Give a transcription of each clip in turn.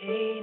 Hey.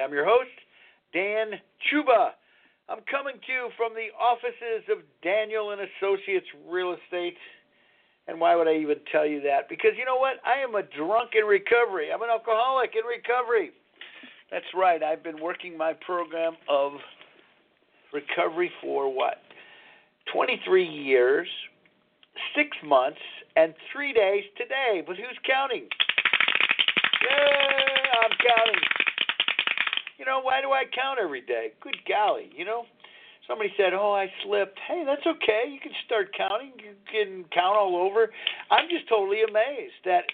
I'm your host, Dan Czuba. I'm coming to you from the offices of Daniel and Associates Real Estate. And why would I even tell you that? Because you know what? I am a drunk in recovery. I'm an alcoholic in recovery. That's right. I've been working my program of recovery for what? 23 years, six months, and three days today. But who's counting? Yeah, I'm counting. You know, why do I count every day? Good golly, you know. Somebody said, "Oh, I slipped." Hey, that's okay. You can start counting. You can count all over. I'm just totally amazed that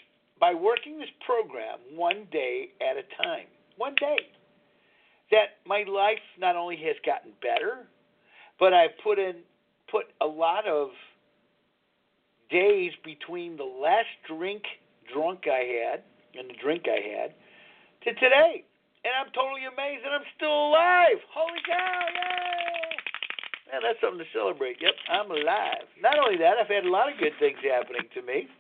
by working this program one day at a time, one day, that my life not only has gotten better, but I've put in put a lot of days between the last drink drunk I had and the drink I had to today. And I'm totally amazed that I'm still alive. Holy cow, yay! Man, that's something to celebrate. Yep, I'm alive. Not only that, I've had a lot of good things happening to me.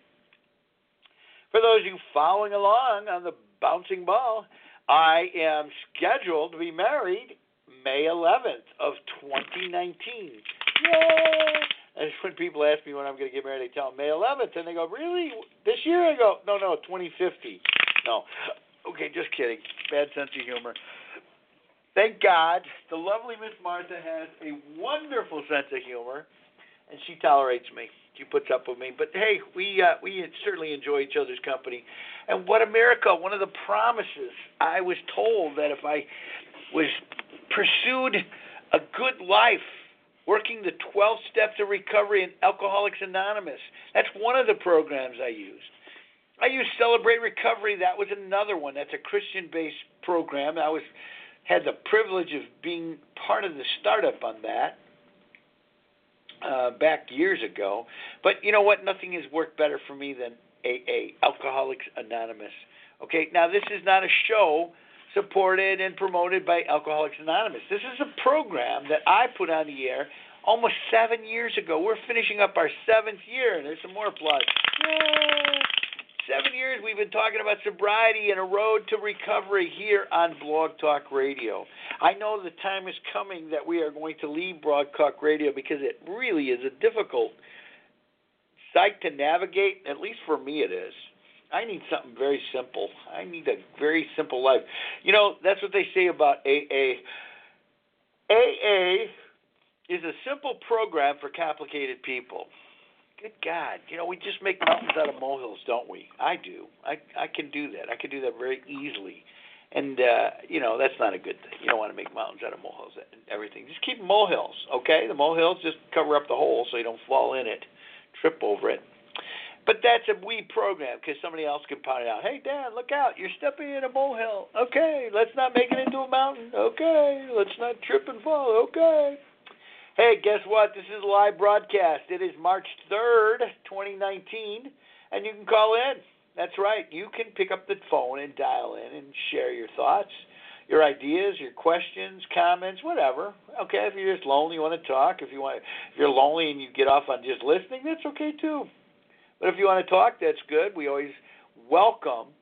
For those of you following along on the bouncing ball, I am scheduled to be married May 11th of 2019. Yay! And when people ask me when I'm going to get married, I tell them May 11th, and they go, "Really? This year?" I go, "No, no, 2050." No, okay, just kidding. Bad sense of humor. Thank God, the lovely Miss Martha has a wonderful sense of humor, and she tolerates me. She puts up with me. But hey, we uh, we certainly enjoy each other's company. And what a miracle! One of the promises I was told that if I was pursued a good life working the 12 steps of recovery in Alcoholics Anonymous. That's one of the programs I used. I used Celebrate Recovery. That was another one. That's a Christian-based program. I was had the privilege of being part of the startup on that uh, back years ago. But you know what? Nothing has worked better for me than AA, Alcoholics Anonymous. Okay, now this is not a show supported and promoted by Alcoholics Anonymous. This is a program that I put on the air almost seven years ago. We're finishing up our seventh year, and there's some more applause. Yay! Seven years we've been talking about sobriety and a road to recovery here on Blog Talk Radio. I know the time is coming that we are going to leave Blog Talk Radio because it really is a difficult site to navigate. At least for me, it is. I need something very simple. I need a very simple life. You know, that's what they say about AA. AA is a simple program for complicated people. Good God, you know, we just make mountains out of molehills, don't we? I do. I I can do that. I can do that very easily. And uh, you know, that's not a good thing. You don't want to make mountains out of molehills and everything. Just keep molehills, okay? The molehills just cover up the hole so you don't fall in it, trip over it. But that's a we program because somebody else can point it out. Hey, Dan, look out! You're stepping in a molehill. Okay, let's not make it into a mountain. Okay, let's not trip and fall. Okay. Hey, guess what? This is a live broadcast. It is March 3rd, 2019, and you can call in. That's right. You can pick up the phone and dial in and share your thoughts, your ideas, your questions, comments, whatever. Okay, if you're just lonely, you want to talk. If you want, if you're lonely and you get off on just listening, that's okay too. But if you want to talk, that's good. We always welcome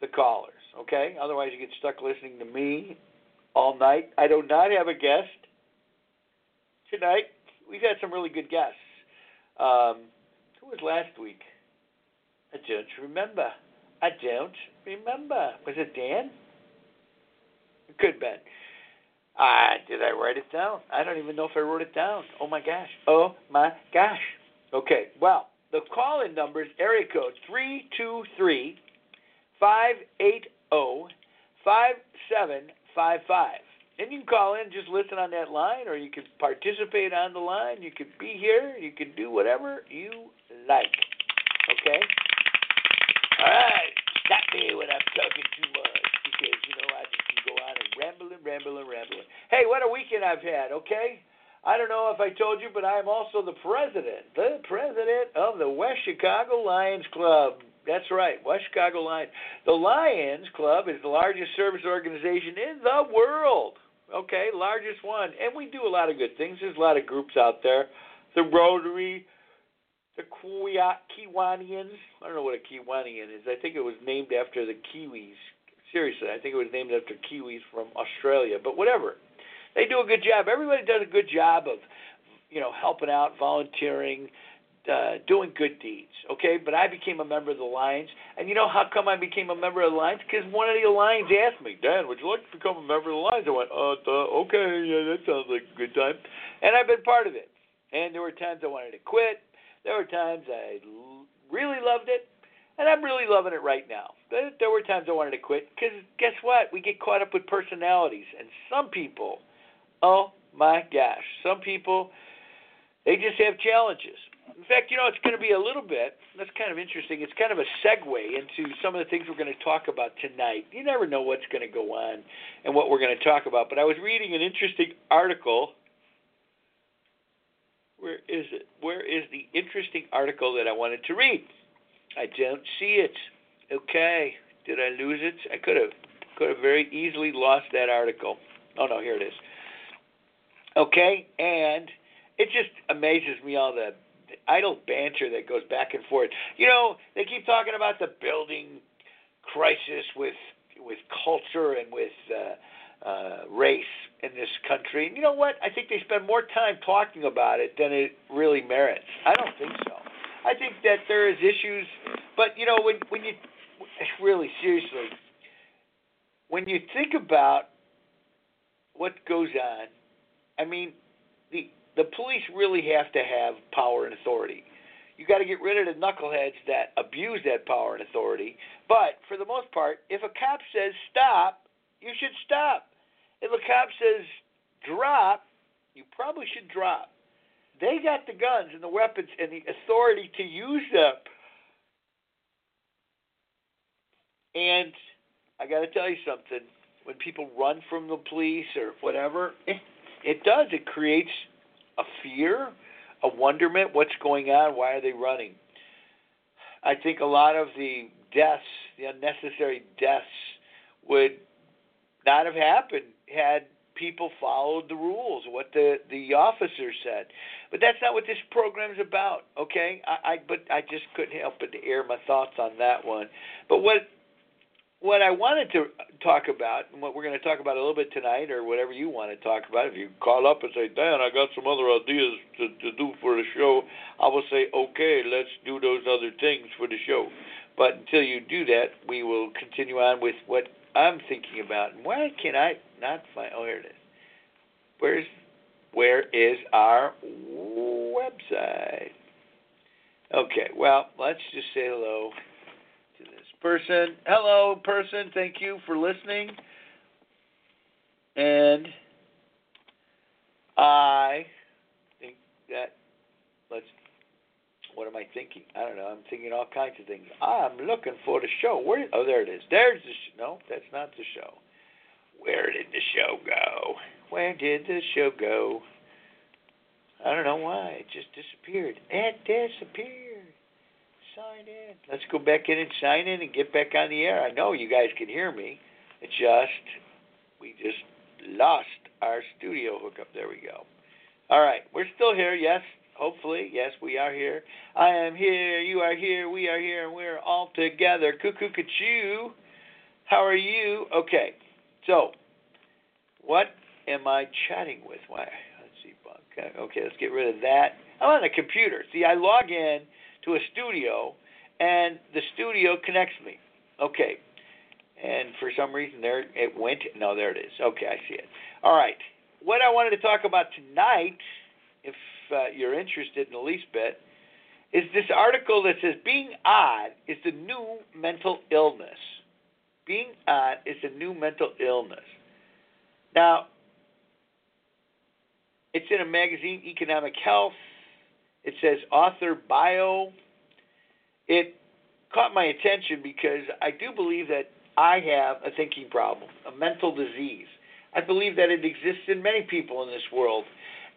the callers, okay? Otherwise, you get stuck listening to me all night. I do not have a guest tonight. We've had some really good guests. Um, who was last week? I don't remember. I don't remember. Was it Dan? It could have been. Uh, did I write it down? I don't even know if I wrote it down. Oh my gosh. Oh my gosh. Okay, well, the call in number is area code 323 580 5755. And you can call in, just listen on that line, or you can participate on the line. You can be here. You can do whatever you like. Okay? All right. Stop me when I'm talking too much because, you know, I just can go on and ramble and ramble and ramble. Hey, what a weekend I've had, okay? I don't know if I told you, but I'm also the president, the president of the West Chicago Lions Club. That's right, West Chicago Lions. The Lions Club is the largest service organization in the world. Okay, largest one. And we do a lot of good things. There's a lot of groups out there. The Rotary, the Kiwanians. I don't know what a Kiwanian is. I think it was named after the Kiwis. Seriously, I think it was named after Kiwis from Australia. But whatever they do a good job. Everybody does a good job of, you know, helping out, volunteering, uh, doing good deeds. Okay, but I became a member of the Lions, and you know how come I became a member of the Lions? Because one of the Lions asked me, Dan, would you like to become a member of the Lions? I went, uh, uh, okay, yeah, that sounds like a good time, and I've been part of it. And there were times I wanted to quit. There were times I really loved it. And I'm really loving it right now. There were times I wanted to quit because guess what? We get caught up with personalities, and some people, oh my gosh, some people, they just have challenges. In fact, you know, it's going to be a little bit, that's kind of interesting. It's kind of a segue into some of the things we're going to talk about tonight. You never know what's going to go on and what we're going to talk about. But I was reading an interesting article. Where is it? Where is the interesting article that I wanted to read? I don't see it. Okay. Did I lose it? I could have could have very easily lost that article. Oh no, here it is. Okay, and it just amazes me all the idle banter that goes back and forth. You know, they keep talking about the building crisis with with culture and with uh, uh, race in this country. And you know what? I think they spend more time talking about it than it really merits. I don't think so. I think that there is issues, but you know, when when you really seriously, when you think about what goes on, I mean, the police really have to have power and authority. You got to get rid of the knuckleheads that abuse that power and authority. But for the most part, if a cop says stop, you should stop. If a cop says drop, you probably should drop. They got the guns and the weapons and the authority to use them. And I got to tell you something. When people run from the police or whatever, it, it does. It creates a fear, a wonderment. What's going on? Why are they running? I think a lot of the deaths, the unnecessary deaths, would not have happened had people followed the rules, what the the officer said. But that's not what this program's about, okay? I, I but I just couldn't help but to air my thoughts on that one. But what what I wanted to talk about, and what we're going to talk about a little bit tonight, or whatever you want to talk about, if you call up and say, Dan, I got some other ideas to, to do for the show, I will say, okay, let's do those other things for the show. But until you do that, we will continue on with what I'm thinking about. And why can I not find? Oh, here it is. Where's where is our website? Okay, well, let's just say hello person. Hello, person. Thank you for listening. And I think that let's. What am I thinking? I don't know. I'm thinking all kinds of things. I'm looking for the show. Where? Oh, there it is. There's the. Sh- no, that's not the show. Where did the show go? Where did the show go? I don't know why. It just disappeared. It disappeared sign in. Let's go back in and sign in and get back on the air. I know you guys can hear me. It just we just lost our studio hookup. There we go. All right, we're still here. Yes, hopefully. Yes, we are here. I am here. You are here. We are here, and we're all together. Cuckoo, choo. How are you? Okay. So, what am I chatting with? Why? Let's see. Okay, let's get rid of that. I'm on the computer. See, I log in to a studio, and the studio connects me. Okay. And for some reason, there it went. No, there it is. Okay, I see it. All right. What I wanted to talk about tonight, if uh, you're interested in the least bit, is this article that says being odd is the new mental illness. Being odd is the new mental illness. Now, it's in a magazine, Economic Health. It says author bio. It caught my attention because I do believe that I have a thinking problem, a mental disease. I believe that it exists in many people in this world.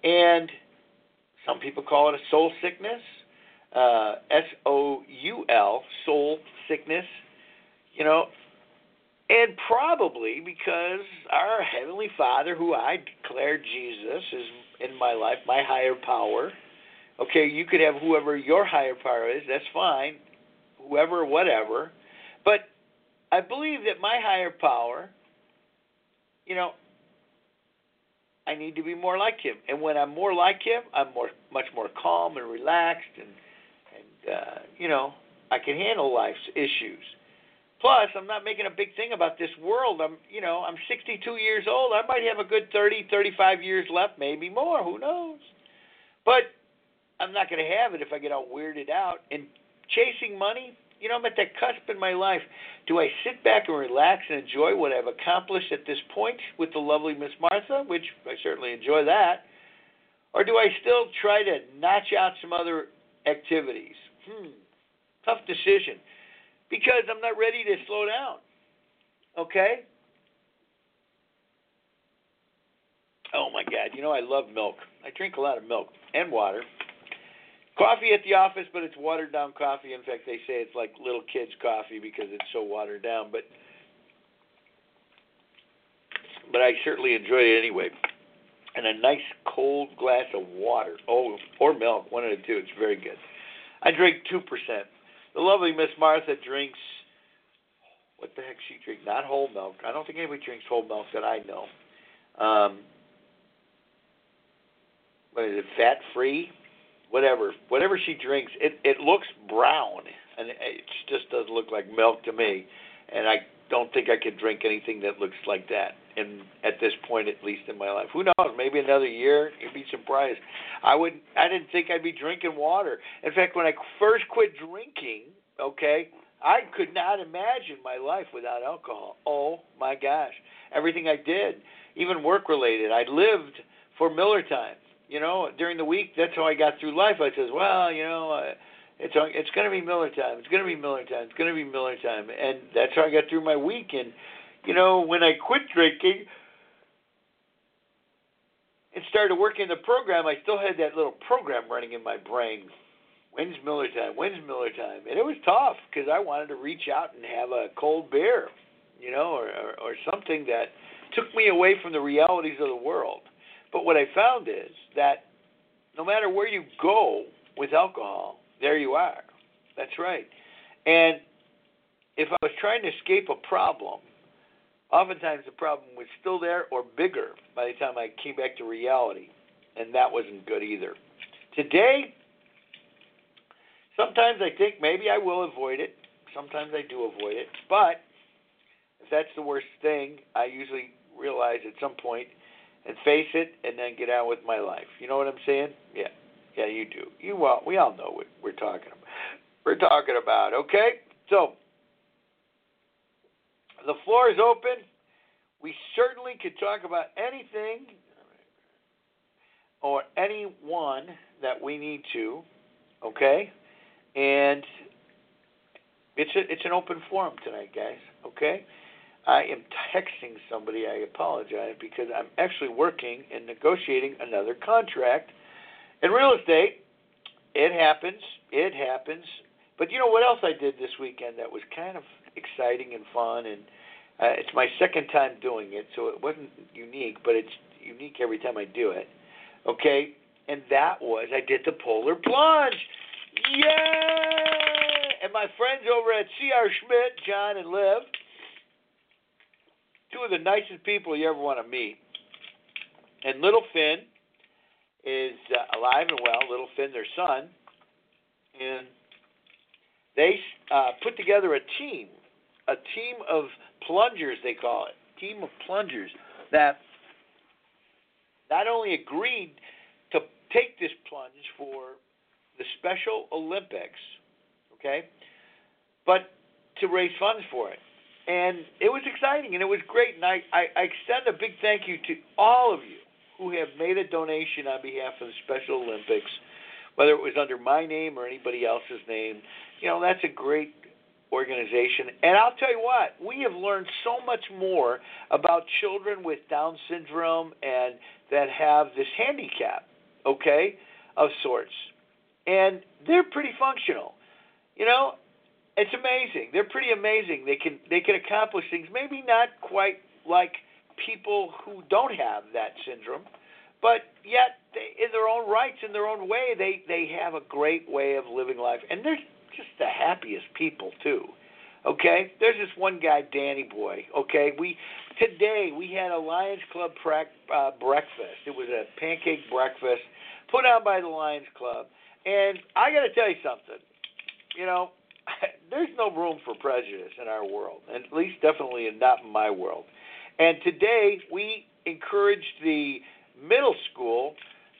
And some people call it a soul sickness, uh, S O U L, soul sickness. You know, and probably because our Heavenly Father, who I declare Jesus is in my life, my higher power, Okay, you could have whoever your higher power is, that's fine, whoever, whatever. But I believe that my higher power, you know, I need to be more like him. And when I'm more like him, I'm more, much more calm and relaxed, and and uh, you know, I can handle life's issues. Plus, I'm not making a big thing about this world. I'm, you know, I'm 62 years old. I might have a good 30, 35 years left, maybe more. Who knows? But I'm not going to have it if I get all weirded out. And chasing money, you know, I'm at that cusp in my life. Do I sit back and relax and enjoy what I've accomplished at this point with the lovely Miss Martha, which I certainly enjoy that, or do I still try to notch out some other activities? Hmm, tough decision because I'm not ready to slow down. Okay? Oh my God! You know I love milk. I drink a lot of milk and water. Coffee at the office, but it's watered down coffee. In fact, they say it's like little kids' coffee because it's so watered down. But but I certainly enjoy it anyway. And a nice cold glass of water, oh, or milk, one of the two. It's very good. I drink two percent. The lovely Miss Martha drinks. What the heck she drinks? Not whole milk. I don't think anybody drinks whole milk that I know. Um, what is it? Fat free, whatever. Whatever she drinks, it it looks brown, and it just doesn't look like milk to me. And I don't think I could drink anything that looks like that. And at this point, at least in my life, who knows? Maybe another year, you'd be surprised. I would. I didn't think I'd be drinking water. In fact, when I first quit drinking, okay, I could not imagine my life without alcohol. Oh my gosh, everything I did, even work related, I lived for Miller time you know, during the week, that's how I got through life. I says, well, you know, uh, it's it's going to be Miller time. It's going to be Miller time. It's going to be Miller time, and that's how I got through my week. And you know, when I quit drinking and started working the program, I still had that little program running in my brain. When's Miller time? When's Miller time? And it was tough because I wanted to reach out and have a cold beer, you know, or, or or something that took me away from the realities of the world. But what I found is that no matter where you go with alcohol, there you are. That's right. And if I was trying to escape a problem, oftentimes the problem was still there or bigger by the time I came back to reality. And that wasn't good either. Today, sometimes I think maybe I will avoid it. Sometimes I do avoid it. But if that's the worst thing, I usually realize at some point and face it and then get on with my life. You know what I'm saying? Yeah. Yeah, you do. You well, we all know what we're talking about. We're talking about, okay? So the floor is open. We certainly could talk about anything or anyone that we need to, okay? And it's a, it's an open forum tonight, guys, okay? I am texting somebody. I apologize because I'm actually working and negotiating another contract in real estate. It happens. It happens. But you know what else I did this weekend that was kind of exciting and fun, and uh, it's my second time doing it, so it wasn't unique, but it's unique every time I do it. Okay, and that was I did the polar plunge. Yay! And my friends over at C.R. Schmidt, John and Liv two of the nicest people you ever want to meet. And Little Finn is uh, alive and well. Little Finn, their son, and they uh, put together a team, a team of plungers, they call it, team of plungers that not only agreed to take this plunge for the Special Olympics, okay, but to raise funds for it and it was exciting and it was great. And I, I, I extend a big thank you to all of you who have made a donation on behalf of the Special Olympics, whether it was under my name or anybody else's name. You know, that's a great organization. And I'll tell you what, we have learned so much more about children with Down syndrome and that have this handicap, okay, of sorts. And they're pretty functional. You know, it's amazing. They're pretty amazing. They can they can accomplish things. Maybe not quite like people who don't have that syndrome, but yet they, in their own rights, in their own way, they they have a great way of living life, and they're just the happiest people too. Okay, there's this one guy, Danny Boy. Okay, we today we had a Lions Club pra- uh, breakfast. It was a pancake breakfast put on by the Lions Club, and I got to tell you something. You know, there's no room for prejudice in our world, at least definitely not in my world. And today we encouraged the middle school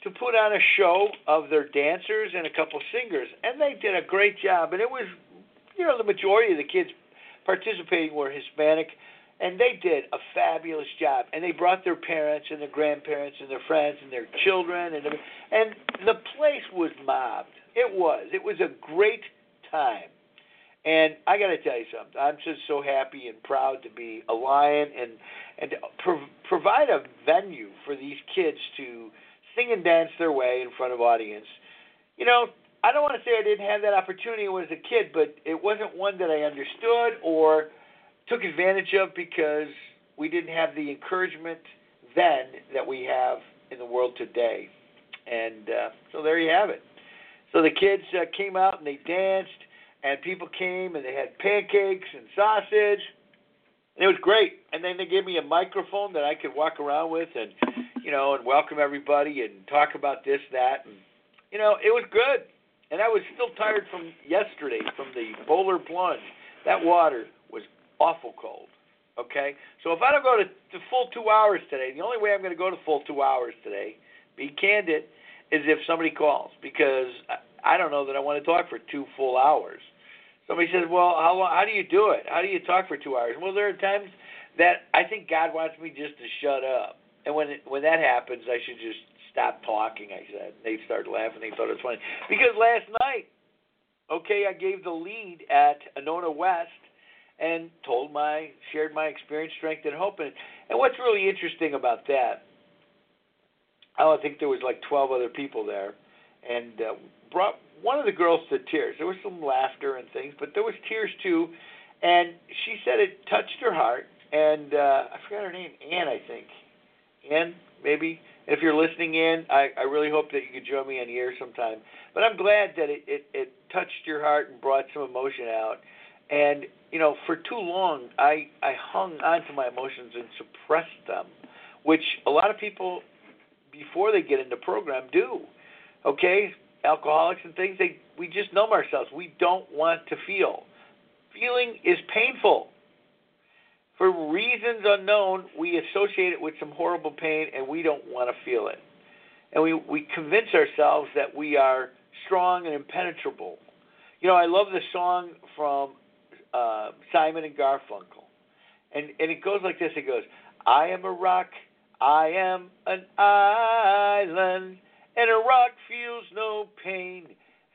to put on a show of their dancers and a couple singers, and they did a great job. And it was, you know, the majority of the kids participating were Hispanic, and they did a fabulous job. And they brought their parents and their grandparents and their friends and their children, and and the place was mobbed. It was. It was a great time. And I got to tell you something. I'm just so happy and proud to be a Lion and and pro- provide a venue for these kids to sing and dance their way in front of audience. You know, I don't want to say I didn't have that opportunity when I was a kid, but it wasn't one that I understood or took advantage of because we didn't have the encouragement then that we have in the world today. And uh, so there you have it. So the kids uh, came out and they danced, and people came and they had pancakes and sausage. And it was great. And then they gave me a microphone that I could walk around with and, you know, and welcome everybody and talk about this, that, and you know, it was good. And I was still tired from yesterday from the polar plunge. That water was awful cold. Okay, so if I don't go to, the full two hours today, the only way I'm going to go to full two hours today, be candid, is if somebody calls because I, I don't know that I want to talk for two full hours. Somebody says, "Well, how long, how do you do it? How do you talk for two hours?" Well, there are times that I think God wants me just to shut up, and when it, when that happens, I should just stop talking. I said. They started laughing. They thought it was funny because last night, okay, I gave the lead at Anona West and told my shared my experience, strength, and hope. And, and what's really interesting about that oh, I think there was like 12 other people there, and uh, brought one of the girls to tears. There was some laughter and things, but there was tears too. And she said it touched her heart. And uh, I forgot her name, Ann, I think. Ann, maybe. If you're listening in, I, I really hope that you could join me on the air sometime. But I'm glad that it, it, it touched your heart and brought some emotion out. And you know, for too long, I I hung on to my emotions and suppressed them, which a lot of people before they get into program do. Okay, alcoholics and things, they we just numb ourselves. We don't want to feel. Feeling is painful. For reasons unknown, we associate it with some horrible pain and we don't want to feel it. And we, we convince ourselves that we are strong and impenetrable. You know, I love the song from uh, Simon and Garfunkel. And, and it goes like this it goes, I am a rock I am an island, and a rock feels no pain,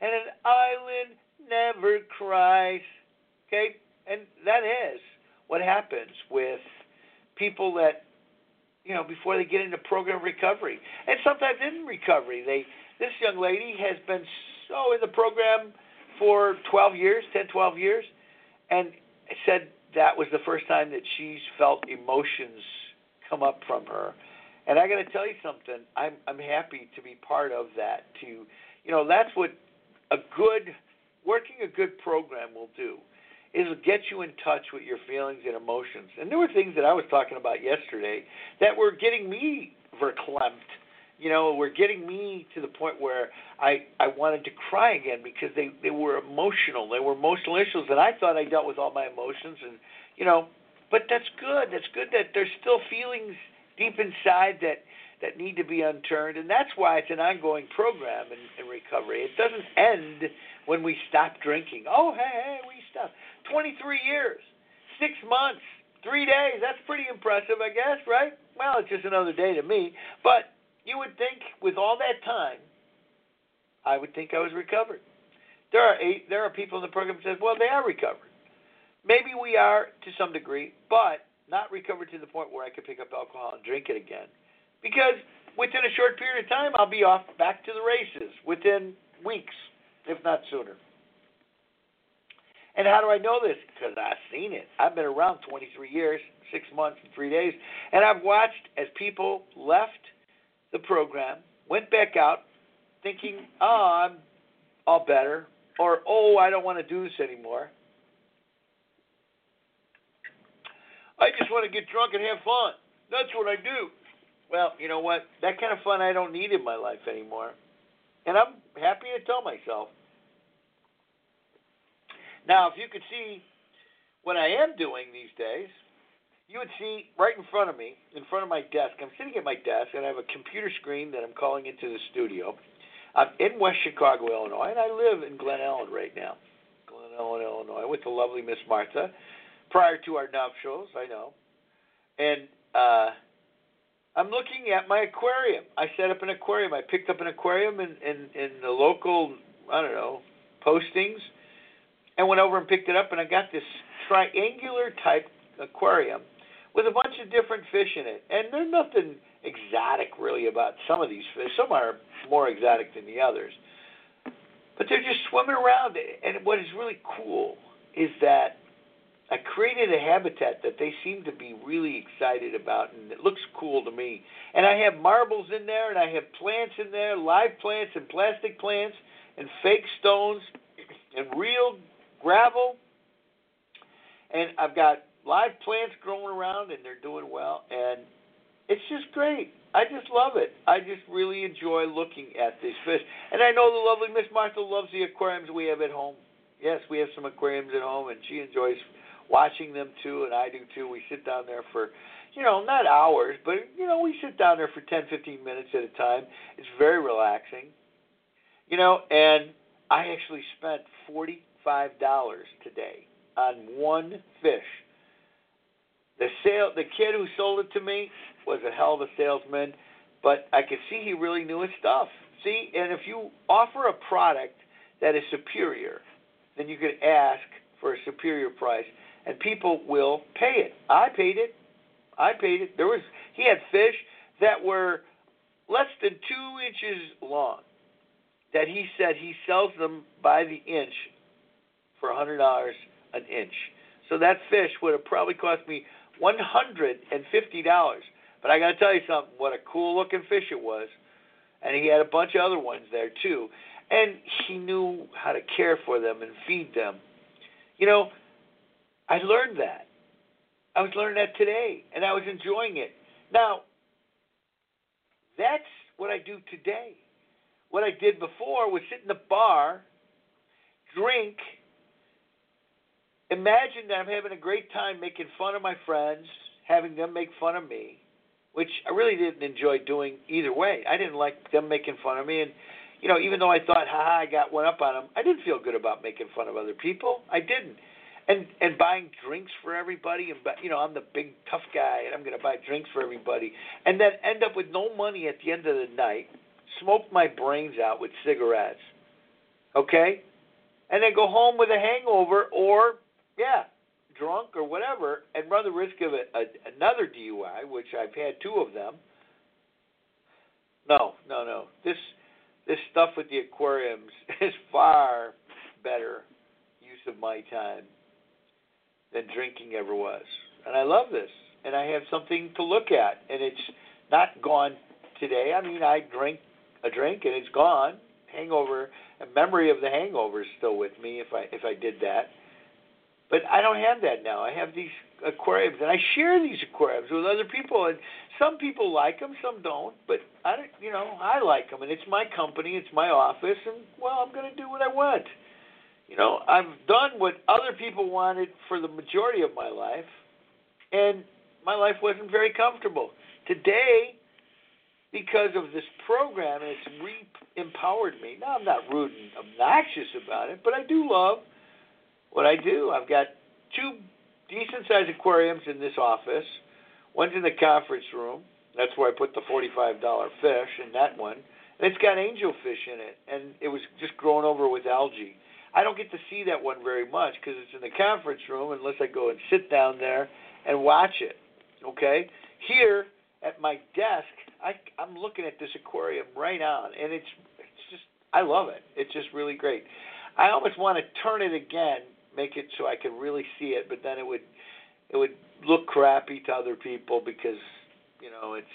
and an island never cries. Okay? And that is what happens with people that, you know, before they get into program recovery. And sometimes in recovery, they this young lady has been so in the program for 12 years, 10, 12 years, and said that was the first time that she's felt emotions come up from her. And I got to tell you something. I'm I'm happy to be part of that. To you know, that's what a good working a good program will do is get you in touch with your feelings and emotions. And there were things that I was talking about yesterday that were getting me verklempt. You know, were getting me to the point where I I wanted to cry again because they they were emotional. They were emotional issues, and I thought I dealt with all my emotions. And you know, but that's good. That's good that there's still feelings deep inside that that need to be unturned, and that's why it's an ongoing program in, in recovery. It doesn't end when we stop drinking. Oh, hey, hey, we stop. 23 years, six months, three days. That's pretty impressive, I guess, right? Well, it's just another day to me. But you would think, with all that time, I would think I was recovered. There are eight, there are people in the program that says, well, they are recovered. Maybe we are to some degree, but not recovered to the point where I could pick up alcohol and drink it again. Because within a short period of time, I'll be off back to the races within weeks, if not sooner. And how do I know this? Because I've seen it. I've been around 23 years, six months, and three days, and I've watched as people left the program, went back out, thinking, "Oh, I'm all better," or "Oh, I don't want to do this anymore." I just want to get drunk and have fun. That's what I do. Well, you know what? That kind of fun I don't need in my life anymore. And I'm happy to tell myself. Now, if you could see what I am doing these days, you would see right in front of me, in front of my desk, I'm sitting at my desk and I have a computer screen that I'm calling into the studio. I'm in West Chicago, Illinois, and I live in Glen Ellyn right now. Glen Ellyn, Illinois, with the lovely Miss Martha prior to our nuptials. I know, and uh, I'm looking at my aquarium. I set up an aquarium. I picked up an aquarium in in, in the local I don't know postings, and went over and picked it up, and I got this triangular type aquarium with a bunch of different fish in it, and there's nothing exotic really about some of these fish. Some are more exotic than the others. But they're just swimming around. And what is really cool is that I created a habitat that they seem to be really excited about, and it looks cool to me. And I have marbles in there, and I have plants in there, live plants and plastic plants, and fake stones, and real gravel. And I've got live plants growing around, and they're doing well. And it's just great. I just love it. I just really enjoy looking at these fish. And I know the lovely Miss Martha loves the aquariums we have at home. Yes, we have some aquariums at home, and she enjoys watching them too, and I do too. We sit down there for, you know, not hours, but, you know, we sit down there for 10, 15 minutes at a time. It's very relaxing. You know, and I actually spent $45 today on one fish. The sale, the kid who sold it to me, was a hell of a salesman, but I could see he really knew his stuff. See, and if you offer a product that is superior, then you can ask for a superior price, and people will pay it. I paid it. I paid it. There was he had fish that were less than two inches long. That he said he sells them by the inch for a hundred dollars an inch. So that fish would have probably cost me one hundred and fifty dollars. But I got to tell you something. What a cool looking fish it was, and he had a bunch of other ones there too. And he knew how to care for them and feed them. You know, I learned that. I was learning that today, and I was enjoying it. Now, that's what I do today. What I did before was sit in the bar, drink, imagine that I'm having a great time making fun of my friends, having them make fun of me, which I really didn't enjoy doing either way. I didn't like them making fun of me, and you know, even though I thought, ha, ha, I got one up on them, I didn't feel good about making fun of other people. I didn't, and and buying drinks for everybody, and you know, I'm the big tough guy, and I'm going to buy drinks for everybody, and then end up with no money at the end of the night, smoke my brains out with cigarettes, okay, and then go home with a hangover, or yeah, drunk or whatever and run the risk of a, a, another DUI, which I've had two of them. No, no, no. This this stuff with the aquariums is far better use of my time than drinking ever was. And I love this. And I have something to look at and it's not gone today. I mean, I drink a drink and it's gone. Hangover, a memory of the hangover is still with me if I if I did that but I don't have that now. I have these aquariums, and I share these aquariums with other people. And some people like them, some don't. But I, don't, you know, I like them, and it's my company, it's my office, and well, I'm going to do what I want. You know, I've done what other people wanted for the majority of my life, and my life wasn't very comfortable. Today, because of this program, it's re-empowered me. Now, I'm not rude and obnoxious about it, but I do love what I do, I've got two decent sized aquariums in this office. One's in the conference room. That's where I put the $45 fish in that one. And it's got angelfish in it, and it was just growing over with algae. I don't get to see that one very much because it's in the conference room unless I go and sit down there and watch it. Okay? Here at my desk, I, I'm looking at this aquarium right on, and it's it's just I love it. It's just really great. I almost want to turn it again make it so I could really see it, but then it would it would look crappy to other people because you know it's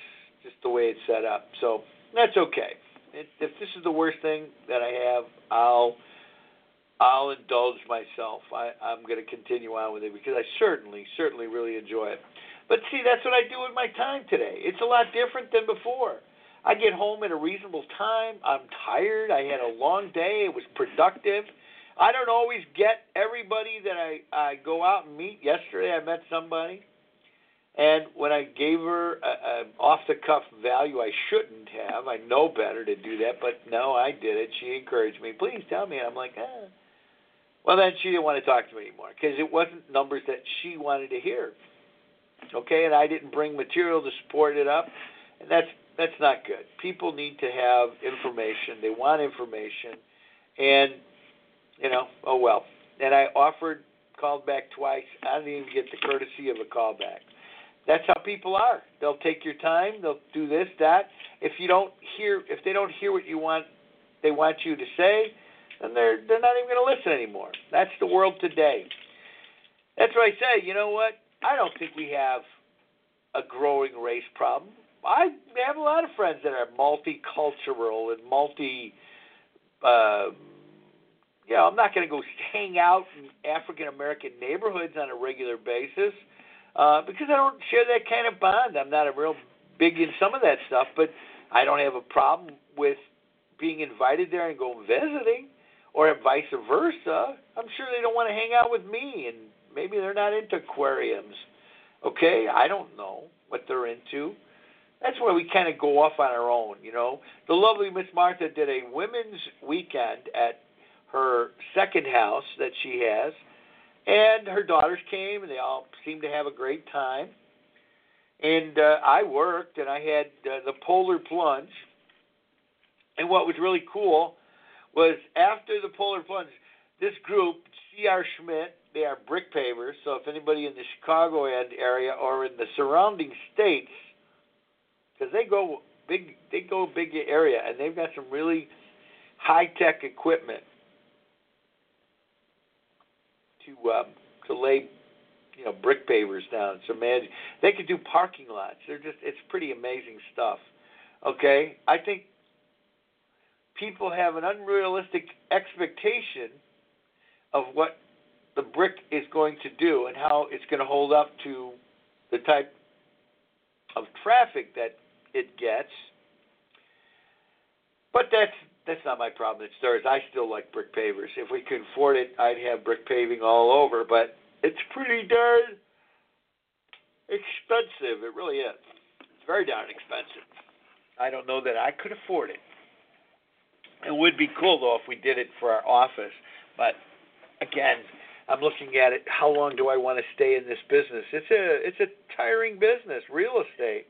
just the way it's set up. So that's okay. It, if this is the worst thing that I have, I'll I'll indulge myself. I, I'm going to continue on with it because I certainly, certainly really enjoy it. But see, that's what I do with my time today. It's a lot different than before. I get home at a reasonable time. I'm tired. I had a long day. It was productive. I don't always get everybody that I I go out and meet. Yesterday I met somebody, and when I gave her a, a off the cuff value I shouldn't have, I know better to do that, but no, I did it. She encouraged me. Please tell me. I'm like, ah. Well, then she didn't want to talk to me anymore because it wasn't numbers that she wanted to hear. Okay, and I didn't bring material to support it up, and that's that's not good. People need to have information. They want information, and you know, oh well. And I offered, called back twice. I didn't even get the courtesy of a callback. That's how people are. They'll take your time. They'll do this, that. If you don't hear, if they don't hear what you want, they want you to say, then they're they're not even going to listen anymore. That's the world today. That's what I say. You know what? I don't think we have a growing race problem. I have a lot of friends that are multicultural and multi. Uh, you know, I'm not going to go hang out in African American neighborhoods on a regular basis uh, because I don't share that kind of bond. I'm not a real big in some of that stuff, but I don't have a problem with being invited there and going visiting, or vice versa. I'm sure they don't want to hang out with me, and maybe they're not into aquariums. Okay, I don't know what they're into. That's why we kind of go off on our own, you know. The lovely Miss Martha did a women's weekend at her second house that she has, and her daughters came, and they all seemed to have a great time. And uh, I worked, and I had uh, the polar plunge. And what was really cool was after the polar plunge, this group, C.R. Schmidt, they are brick pavers. So if anybody in the Chicago area or in the surrounding states, because they go big, they go big area, and they've got some really high tech equipment to um, to lay you know brick pavers down. It's amazing. They could do parking lots. They're just it's pretty amazing stuff. Okay, I think people have an unrealistic expectation of what the brick is going to do and how it's going to hold up to the type of traffic that it gets. But that's that's not my problem. It's theirs. I still like brick pavers. If we could afford it, I'd have brick paving all over. But it's pretty darn expensive. It really is. It's very darn expensive. I don't know that I could afford it. It would be cool though if we did it for our office. But again, I'm looking at it. How long do I want to stay in this business? It's a it's a tiring business, real estate.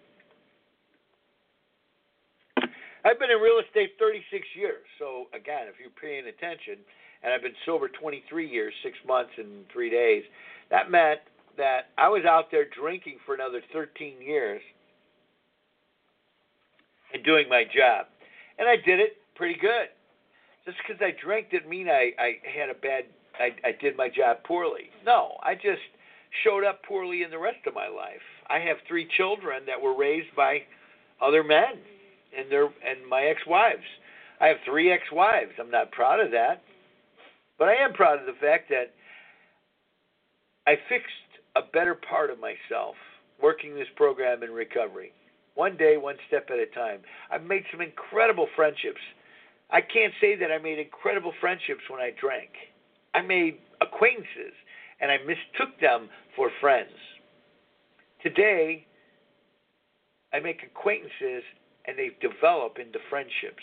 I've been in real estate 36 years. So again, if you're paying attention, and I've been sober 23 years, six months and three days, that meant that I was out there drinking for another 13 years and doing my job, and I did it pretty good. Just because I drank didn't mean I, I had a bad. I, I did my job poorly. No, I just showed up poorly in the rest of my life. I have three children that were raised by other men and their and my ex-wives. I have three ex-wives. I'm not proud of that, but I am proud of the fact that I fixed a better part of myself working this program in recovery. One day, one step at a time. I've made some incredible friendships. I can't say that I made incredible friendships when I drank. I made acquaintances and I mistook them for friends. Today, I make acquaintances and they develop into friendships,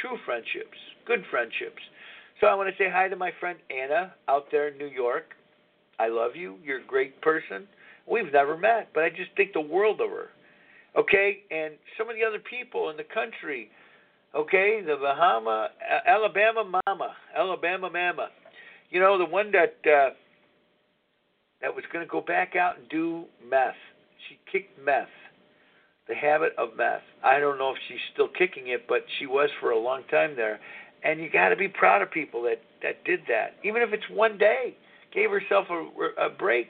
true friendships, good friendships. So I want to say hi to my friend Anna out there in New York. I love you. You're a great person. We've never met, but I just think the world of her. Okay, and some of the other people in the country. Okay, the Bahama, Alabama Mama, Alabama Mama. You know the one that uh, that was going to go back out and do meth. She kicked meth the habit of meth. I don't know if she's still kicking it, but she was for a long time there. And you got to be proud of people that that did that, even if it's one day. Gave herself a, a break.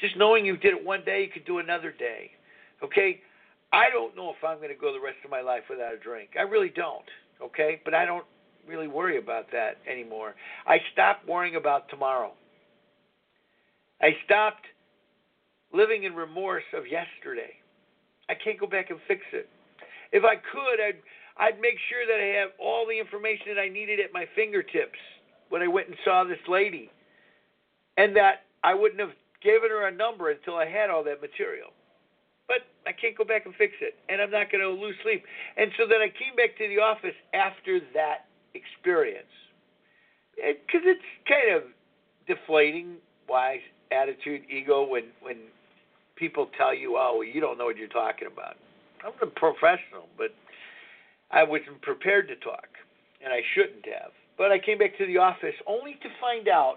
Just knowing you did it one day, you could do another day. Okay, I don't know if I'm going to go the rest of my life without a drink. I really don't. Okay, but I don't really worry about that anymore. I stopped worrying about tomorrow. I stopped living in remorse of yesterday. I can't go back and fix it. If I could, I'd I'd make sure that I have all the information that I needed at my fingertips when I went and saw this lady, and that I wouldn't have given her a number until I had all that material. But I can't go back and fix it, and I'm not going to lose sleep. And so then I came back to the office after that experience, because it, it's kind of deflating wise attitude, ego when when people tell you, "Oh, you don't know what you're talking about." I'm a professional, but I wasn't prepared to talk, and I shouldn't have. But I came back to the office only to find out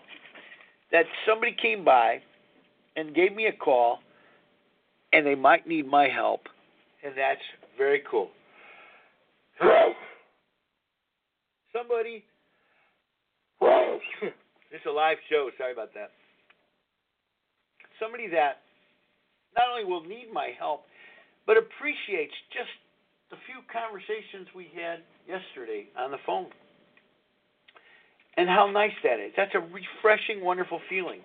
that somebody came by and gave me a call, and they might need my help, and that's very cool. Somebody, it's a live show. Sorry about that. Somebody that not only will need my help, but appreciates just the few conversations we had yesterday on the phone. And how nice that is. That's a refreshing, wonderful feeling.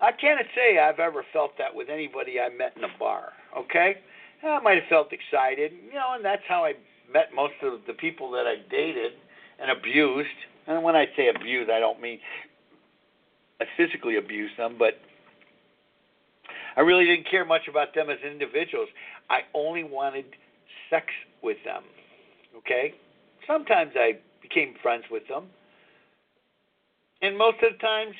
I can't say I've ever felt that with anybody I met in a bar, okay? I might have felt excited, you know, and that's how I met most of the people that I dated and abused. And when I say abused, I don't mean I physically abused them, but I really didn't care much about them as individuals. I only wanted sex with them. Okay? Sometimes I became friends with them. And most of the times,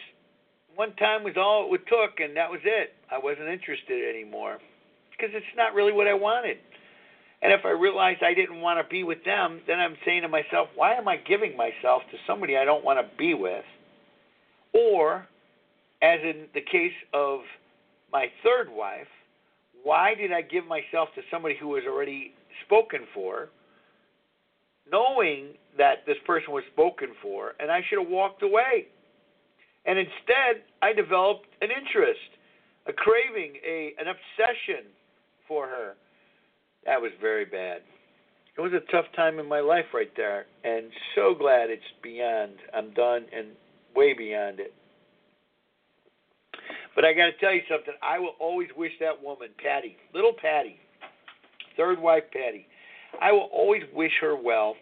one time was all it took, and that was it. I wasn't interested anymore because it's not really what I wanted. And if I realized I didn't want to be with them, then I'm saying to myself, why am I giving myself to somebody I don't want to be with? Or, as in the case of my third wife, why did I give myself to somebody who was already spoken for, knowing that this person was spoken for, and I should have walked away? And instead, I developed an interest, a craving, a an obsession for her. That was very bad. It was a tough time in my life right there, and so glad it's beyond. I'm done and way beyond it. But I got to tell you something. I will always wish that woman, Patty, little Patty, third wife Patty, I will always wish her well.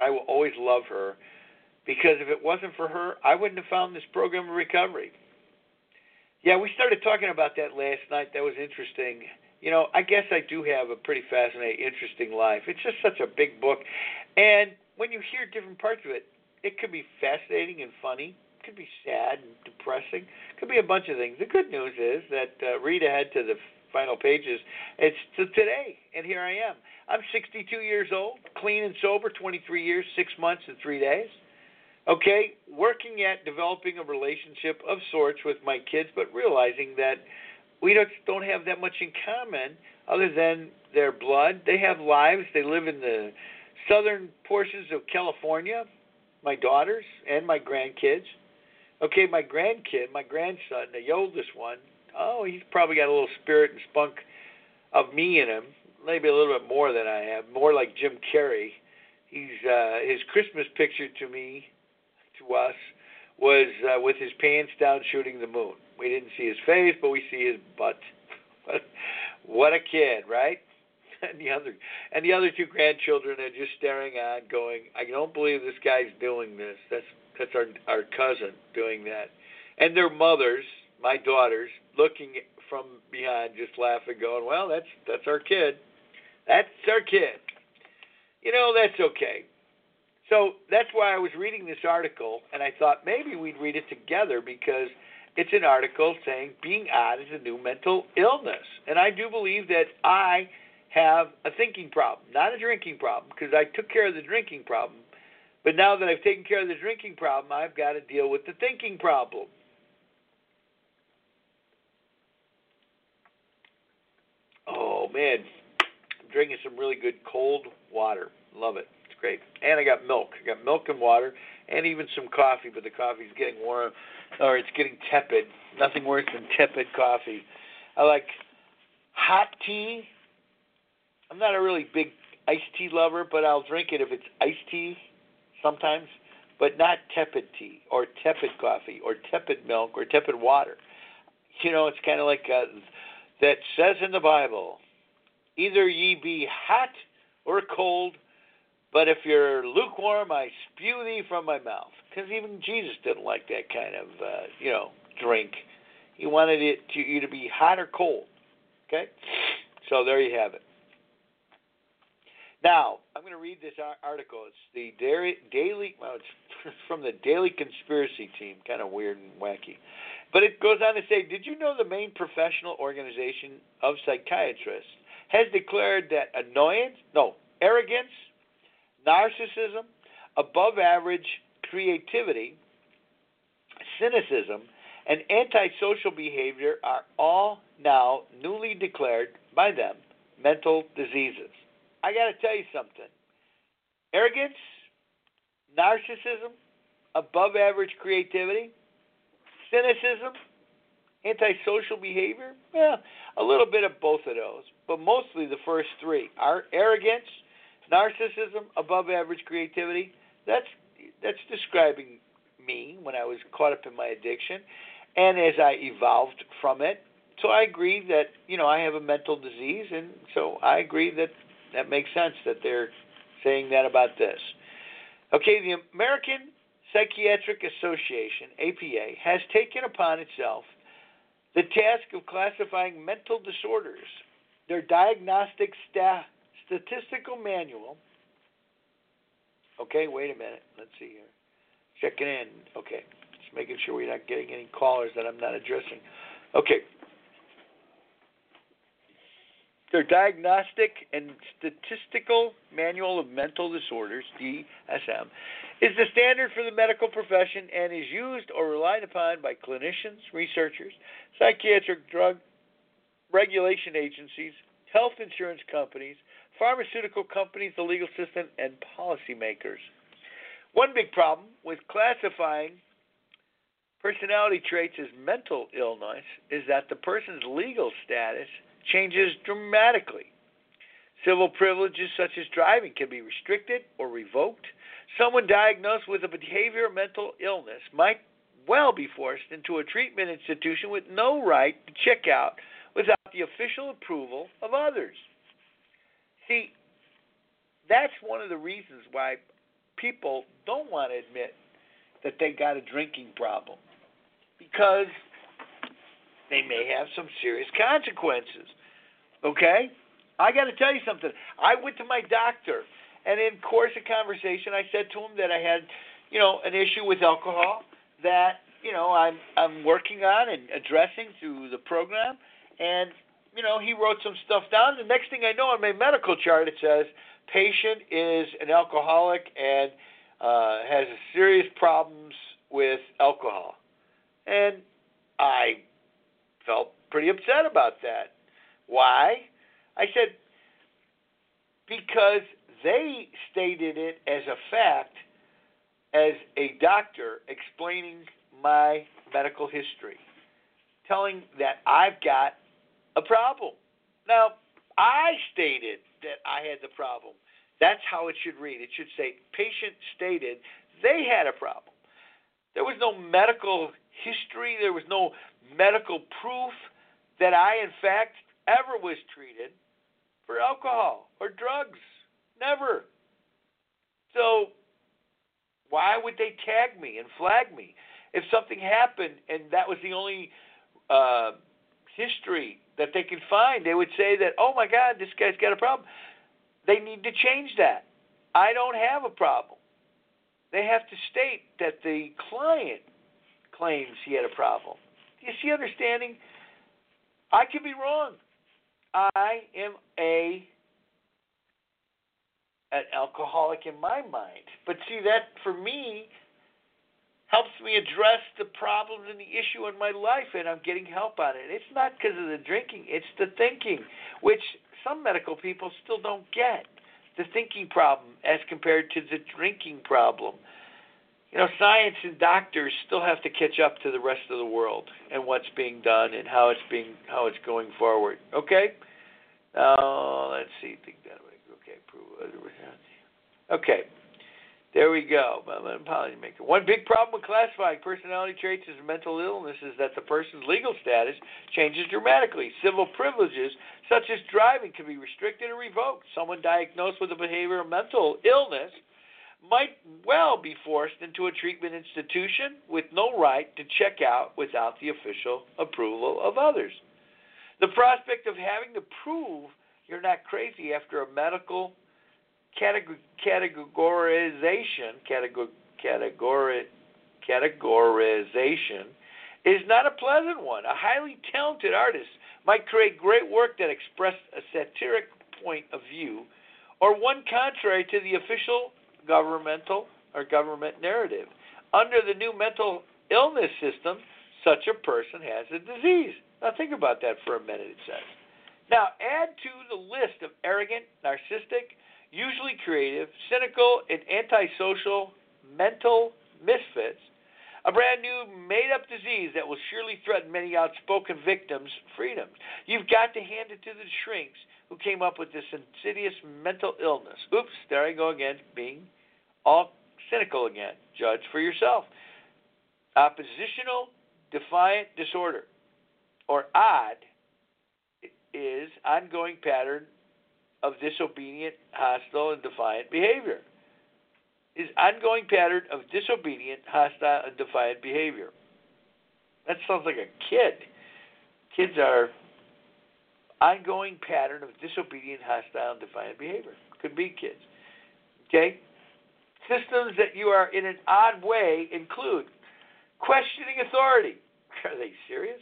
I will always love her because if it wasn't for her, I wouldn't have found this program of recovery. Yeah, we started talking about that last night. That was interesting. You know, I guess I do have a pretty fascinating, interesting life. It's just such a big book. And when you hear different parts of it, it could be fascinating and funny it could be sad and depressing. it Could be a bunch of things. The good news is that uh, read ahead to the final pages. It's to today, and here I am. I'm 62 years old, clean and sober, 23 years, six months, and three days. Okay, working at developing a relationship of sorts with my kids, but realizing that we don't don't have that much in common other than their blood. They have lives. They live in the southern portions of California. My daughters and my grandkids. Okay, my grandkid, my grandson, the oldest one, oh, he's probably got a little spirit and spunk of me in him, maybe a little bit more than I have, more like Jim Carrey. He's uh, his Christmas picture to me, to us, was uh, with his pants down shooting the moon. We didn't see his face, but we see his butt. what a kid, right? And the other and the other two grandchildren are just staring on, going, "I don't believe this guy's doing this. That's that's our our cousin doing that, and their mothers, my daughters, looking from behind, just laughing, going, "Well, that's that's our kid. That's our kid." You know, that's okay. So that's why I was reading this article, and I thought maybe we'd read it together because it's an article saying being odd is a new mental illness, and I do believe that I have a thinking problem, not a drinking problem, because I took care of the drinking problem but now that I've taken care of the drinking problem, I've got to deal with the thinking problem. Oh man, I'm drinking some really good cold water. Love it. Great. And I got milk. I got milk and water and even some coffee, but the coffee's getting warm or it's getting tepid. Nothing worse than tepid coffee. I like hot tea. I'm not a really big iced tea lover, but I'll drink it if it's iced tea sometimes, but not tepid tea or tepid coffee or tepid milk or tepid water. You know, it's kind of like uh, that says in the Bible, either ye be hot or cold, but if you're lukewarm, I spew thee from my mouth. Because even Jesus didn't like that kind of, uh, you know, drink. He wanted it to you to be hot or cold. Okay, so there you have it. Now, I'm going to read this article. It's the Daily, well, it's from the Daily Conspiracy Team, kind of weird and wacky. But it goes on to say Did you know the main professional organization of psychiatrists has declared that annoyance, no, arrogance, narcissism, above average creativity, cynicism, and antisocial behavior are all now newly declared by them mental diseases. I got to tell you something. Arrogance, narcissism, above average creativity, cynicism, antisocial behavior, yeah, a little bit of both of those, but mostly the first three. Our arrogance, narcissism, above average creativity, that's that's describing me when I was caught up in my addiction and as I evolved from it. So I agree that, you know, I have a mental disease and so I agree that that makes sense that they're saying that about this. Okay, the American Psychiatric Association, APA, has taken upon itself the task of classifying mental disorders. Their diagnostic sta- statistical manual. Okay, wait a minute. Let's see here. Checking in. Okay, just making sure we're not getting any callers that I'm not addressing. Okay, their Diagnostic and Statistical Manual of Mental Disorders, DSM, is the standard for the medical profession and is used or relied upon by clinicians, researchers, psychiatric drug regulation agencies, health insurance companies, pharmaceutical companies, the legal system, and policymakers. One big problem with classifying personality traits as mental illness is that the person's legal status changes dramatically. Civil privileges such as driving can be restricted or revoked. Someone diagnosed with a behavioral mental illness might well be forced into a treatment institution with no right to check out without the official approval of others. See, that's one of the reasons why people don't want to admit that they got a drinking problem because they may have some serious consequences. Okay? I got to tell you something. I went to my doctor, and in course of conversation, I said to him that I had, you know, an issue with alcohol that you know I'm I'm working on and addressing through the program, and you know he wrote some stuff down. The next thing I know, on my medical chart, it says patient is an alcoholic and uh, has serious problems with alcohol, and I felt pretty upset about that. Why? I said, because they stated it as a fact as a doctor explaining my medical history, telling that I've got a problem. Now, I stated that I had the problem. That's how it should read. It should say, patient stated they had a problem. There was no medical history, there was no medical proof that I, in fact, ever was treated for alcohol or drugs. Never. So, why would they tag me and flag me? If something happened and that was the only uh, history that they could find, they would say that, oh my God, this guy's got a problem. They need to change that. I don't have a problem. They have to state that the client claims he had a problem. Do you see understanding? I could be wrong. I am a an alcoholic in my mind. But see that for me helps me address the problems and the issue in my life and I'm getting help on it. It's not because of the drinking, it's the thinking, which some medical people still don't get. The thinking problem as compared to the drinking problem. You know, science and doctors still have to catch up to the rest of the world and what's being done and how it's being how it's going forward. Okay? Now let's see. Okay, uh, Okay. There we go. Policymaker. One big problem with classifying personality traits as mental illness is that the person's legal status changes dramatically. Civil privileges, such as driving, can be restricted or revoked. Someone diagnosed with a behavioral mental illness might well be forced into a treatment institution with no right to check out without the official approval of others. The prospect of having to prove you're not crazy after a medical categorization, categori, categorization is not a pleasant one. A highly talented artist might create great work that expressed a satiric point of view or one contrary to the official governmental or government narrative. Under the new mental illness system, such a person has a disease. Now think about that for a minute, it says. Now add to the list of arrogant, narcissistic, usually creative, cynical, and antisocial mental misfits a brand new made up disease that will surely threaten many outspoken victims' freedoms. You've got to hand it to the shrinks who came up with this insidious mental illness. Oops, there I go again, being all cynical again. Judge for yourself. Oppositional defiant disorder, or ODD, is ongoing pattern of disobedient, hostile, and defiant behavior is ongoing pattern of disobedient, hostile, and defiant behavior. That sounds like a kid. Kids are ongoing pattern of disobedient, hostile, and defiant behavior. Could be kids. Okay? Systems that you are in an odd way include questioning authority. Are they serious?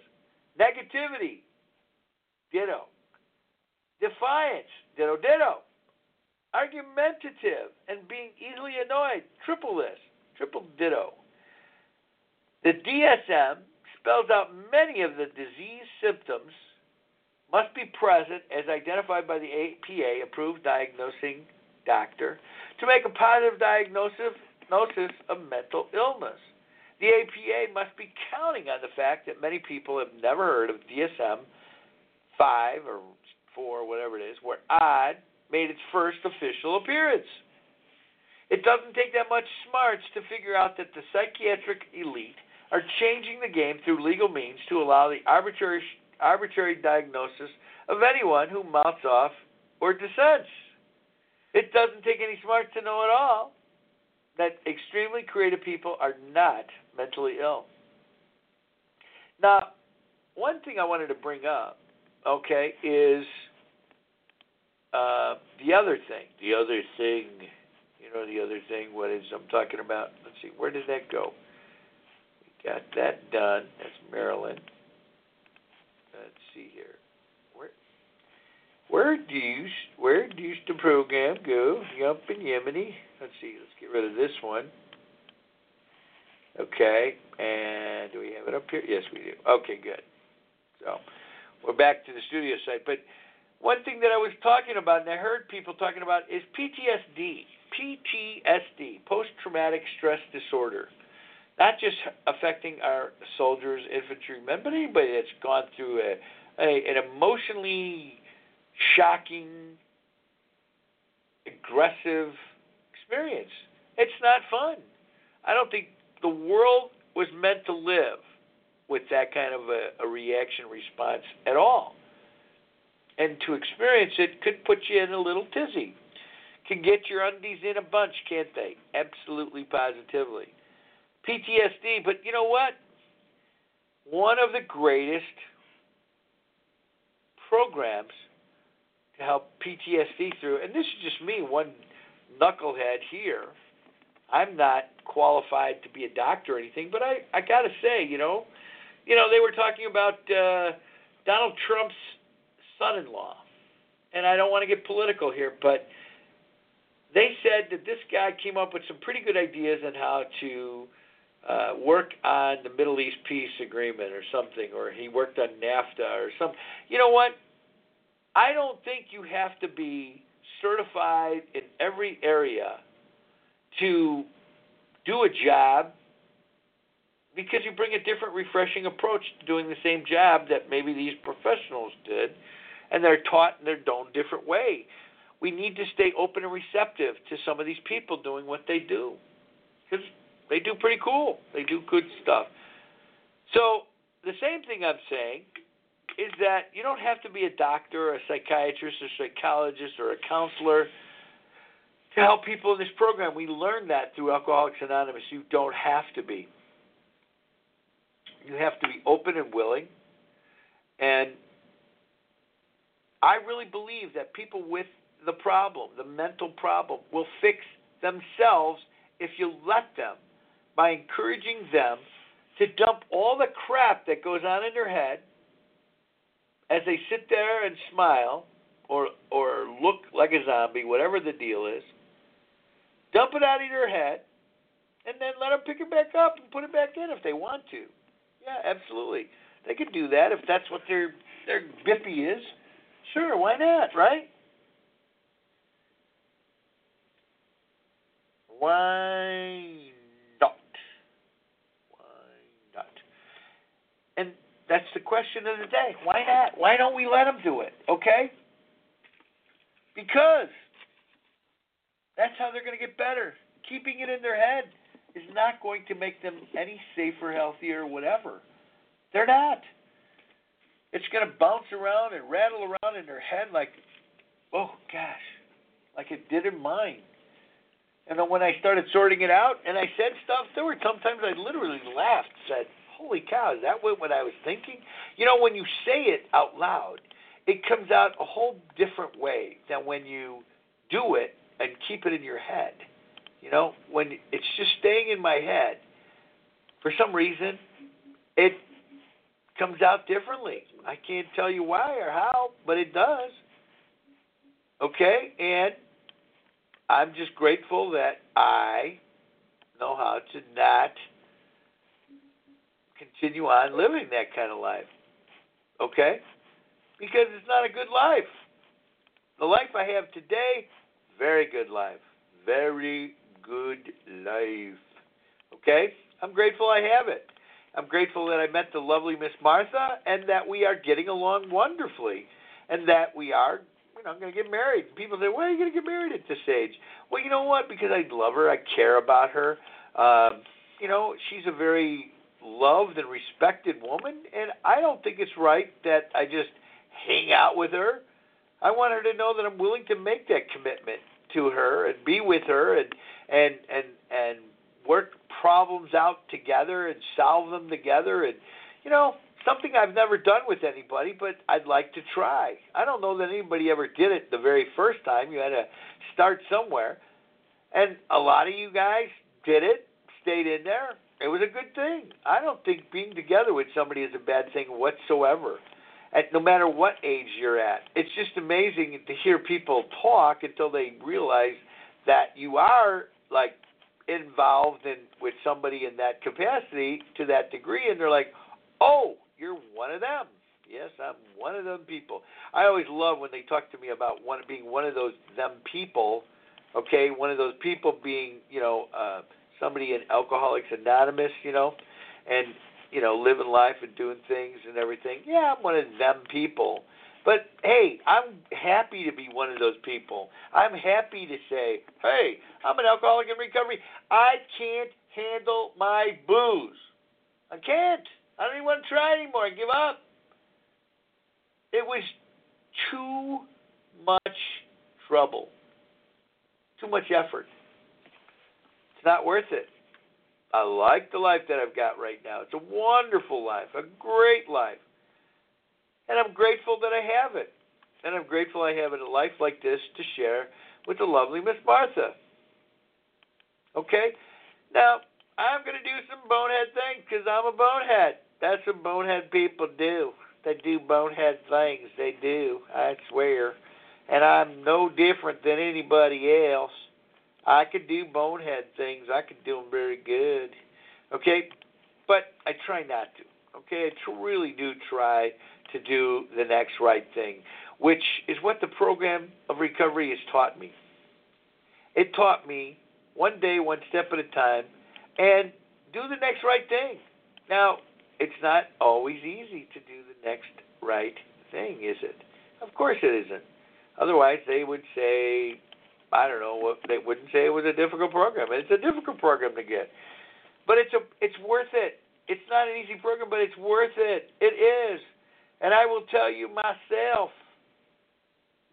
Negativity. Ditto. Defiance. Ditto, ditto argumentative, and being easily annoyed. Triple this, triple ditto. The DSM spells out many of the disease symptoms must be present as identified by the APA approved diagnosing doctor to make a positive diagnosis of mental illness. The APA must be counting on the fact that many people have never heard of DSM 5 or 4, whatever it is, where odd made its first official appearance. It doesn't take that much smarts to figure out that the psychiatric elite are changing the game through legal means to allow the arbitrary arbitrary diagnosis of anyone who mouths off or dissents. It doesn't take any smarts to know at all that extremely creative people are not mentally ill. Now, one thing I wanted to bring up, okay, is uh, the other thing, the other thing, you know, the other thing, what is I'm talking about? Let's see, where did that go? We got that done. That's Maryland. Let's see here. Where where you where does the program go? Yump and Yemeni. Let's see. Let's get rid of this one. Okay, and do we have it up here? Yes, we do. Okay, good. So we're back to the studio site, but one thing that I was talking about, and I heard people talking about, is PTSD. PTSD, post traumatic stress disorder. Not just affecting our soldiers, infantrymen, but anybody that's gone through a, a, an emotionally shocking, aggressive experience. It's not fun. I don't think the world was meant to live with that kind of a, a reaction response at all and to experience it could put you in a little tizzy. Can get your undies in a bunch, can't they? Absolutely, positively. PTSD, but you know what? One of the greatest programs to help PTSD through, and this is just me, one knucklehead here. I'm not qualified to be a doctor or anything, but I I got to say, you know, you know they were talking about uh, Donald Trump's son in law. And I don't want to get political here, but they said that this guy came up with some pretty good ideas on how to uh, work on the Middle East peace agreement or something, or he worked on NAFTA or something. You know what? I don't think you have to be certified in every area to do a job because you bring a different, refreshing approach to doing the same job that maybe these professionals did and they're taught in their own different way. We need to stay open and receptive to some of these people doing what they do because they do pretty cool. They do good stuff. So the same thing I'm saying is that you don't have to be a doctor, or a psychiatrist, or psychologist, or a counselor to help people in this program. We learned that through Alcoholics Anonymous. You don't have to be. You have to be open and willing. And I really believe that people with the problem, the mental problem, will fix themselves if you let them by encouraging them to dump all the crap that goes on in their head as they sit there and smile or or look like a zombie, whatever the deal is. Dump it out of their head and then let them pick it back up and put it back in if they want to. Yeah, absolutely. They could do that if that's what their their bippy is. Sure, why not, right? Why not? Why not? And that's the question of the day. Why not? Why don't we let them do it? Okay? Because that's how they're going to get better. Keeping it in their head is not going to make them any safer, healthier, whatever. They're not. It's going to bounce around and rattle around in her head like, oh gosh, like it did in mine. And then when I started sorting it out and I said stuff, there were sometimes I literally laughed, said, holy cow, is that what, what I was thinking? You know, when you say it out loud, it comes out a whole different way than when you do it and keep it in your head. You know, when it's just staying in my head, for some reason, it comes out differently. I can't tell you why or how, but it does. Okay? And I'm just grateful that I know how to not continue on living that kind of life. Okay? Because it's not a good life. The life I have today, very good life. Very good life. Okay? I'm grateful I have it. I'm grateful that I met the lovely Miss Martha and that we are getting along wonderfully and that we are you know, going to get married. People say, "Why are you going to get married at this age?" Well, you know what? Because I love her, I care about her. Um, you know, she's a very loved and respected woman, and I don't think it's right that I just hang out with her. I want her to know that I'm willing to make that commitment to her and be with her and and and and work problems out together and solve them together and you know something I've never done with anybody but I'd like to try. I don't know that anybody ever did it the very first time. You had to start somewhere. And a lot of you guys did it, stayed in there. It was a good thing. I don't think being together with somebody is a bad thing whatsoever. At no matter what age you're at. It's just amazing to hear people talk until they realize that you are like involved in with somebody in that capacity to that degree and they're like, "Oh, you're one of them." Yes, I'm one of them people. I always love when they talk to me about one being one of those them people. Okay, one of those people being, you know, uh somebody in Alcoholics Anonymous, you know, and you know, living life and doing things and everything. Yeah, I'm one of them people. But hey, I'm happy to be one of those people. I'm happy to say, hey, I'm an alcoholic in recovery. I can't handle my booze. I can't. I don't even want to try anymore. I give up. It was too much trouble, too much effort. It's not worth it. I like the life that I've got right now. It's a wonderful life, a great life. And I'm grateful that I have it. And I'm grateful I have a life like this to share with the lovely Miss Martha. Okay? Now, I'm going to do some bonehead things because I'm a bonehead. That's what bonehead people do. They do bonehead things. They do. I swear. And I'm no different than anybody else. I could do bonehead things. I could do them very good. Okay? But I try not to. Okay? I really do try to do the next right thing, which is what the program of recovery has taught me. It taught me one day, one step at a time, and do the next right thing. Now, it's not always easy to do the next right thing, is it? Of course it isn't. Otherwise, they would say, I don't know, what they wouldn't say it was a difficult program. It's a difficult program to get, but it's a, it's worth it. It's not an easy program, but it's worth it. It is. And I will tell you myself,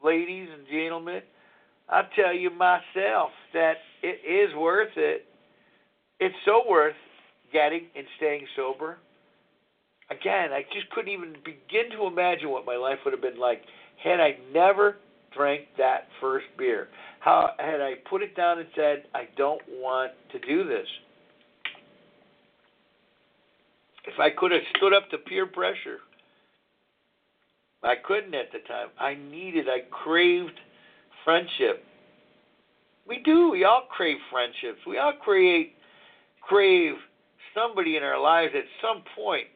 ladies and gentlemen, I tell you myself that it is worth it. It's so worth getting and staying sober. Again, I just couldn't even begin to imagine what my life would have been like had I never drank that first beer? How had I put it down and said, I don't want to do this? If I could have stood up to peer pressure, I couldn't at the time. I needed, I craved friendship. We do. We all crave friendships. We all create, crave somebody in our lives at some point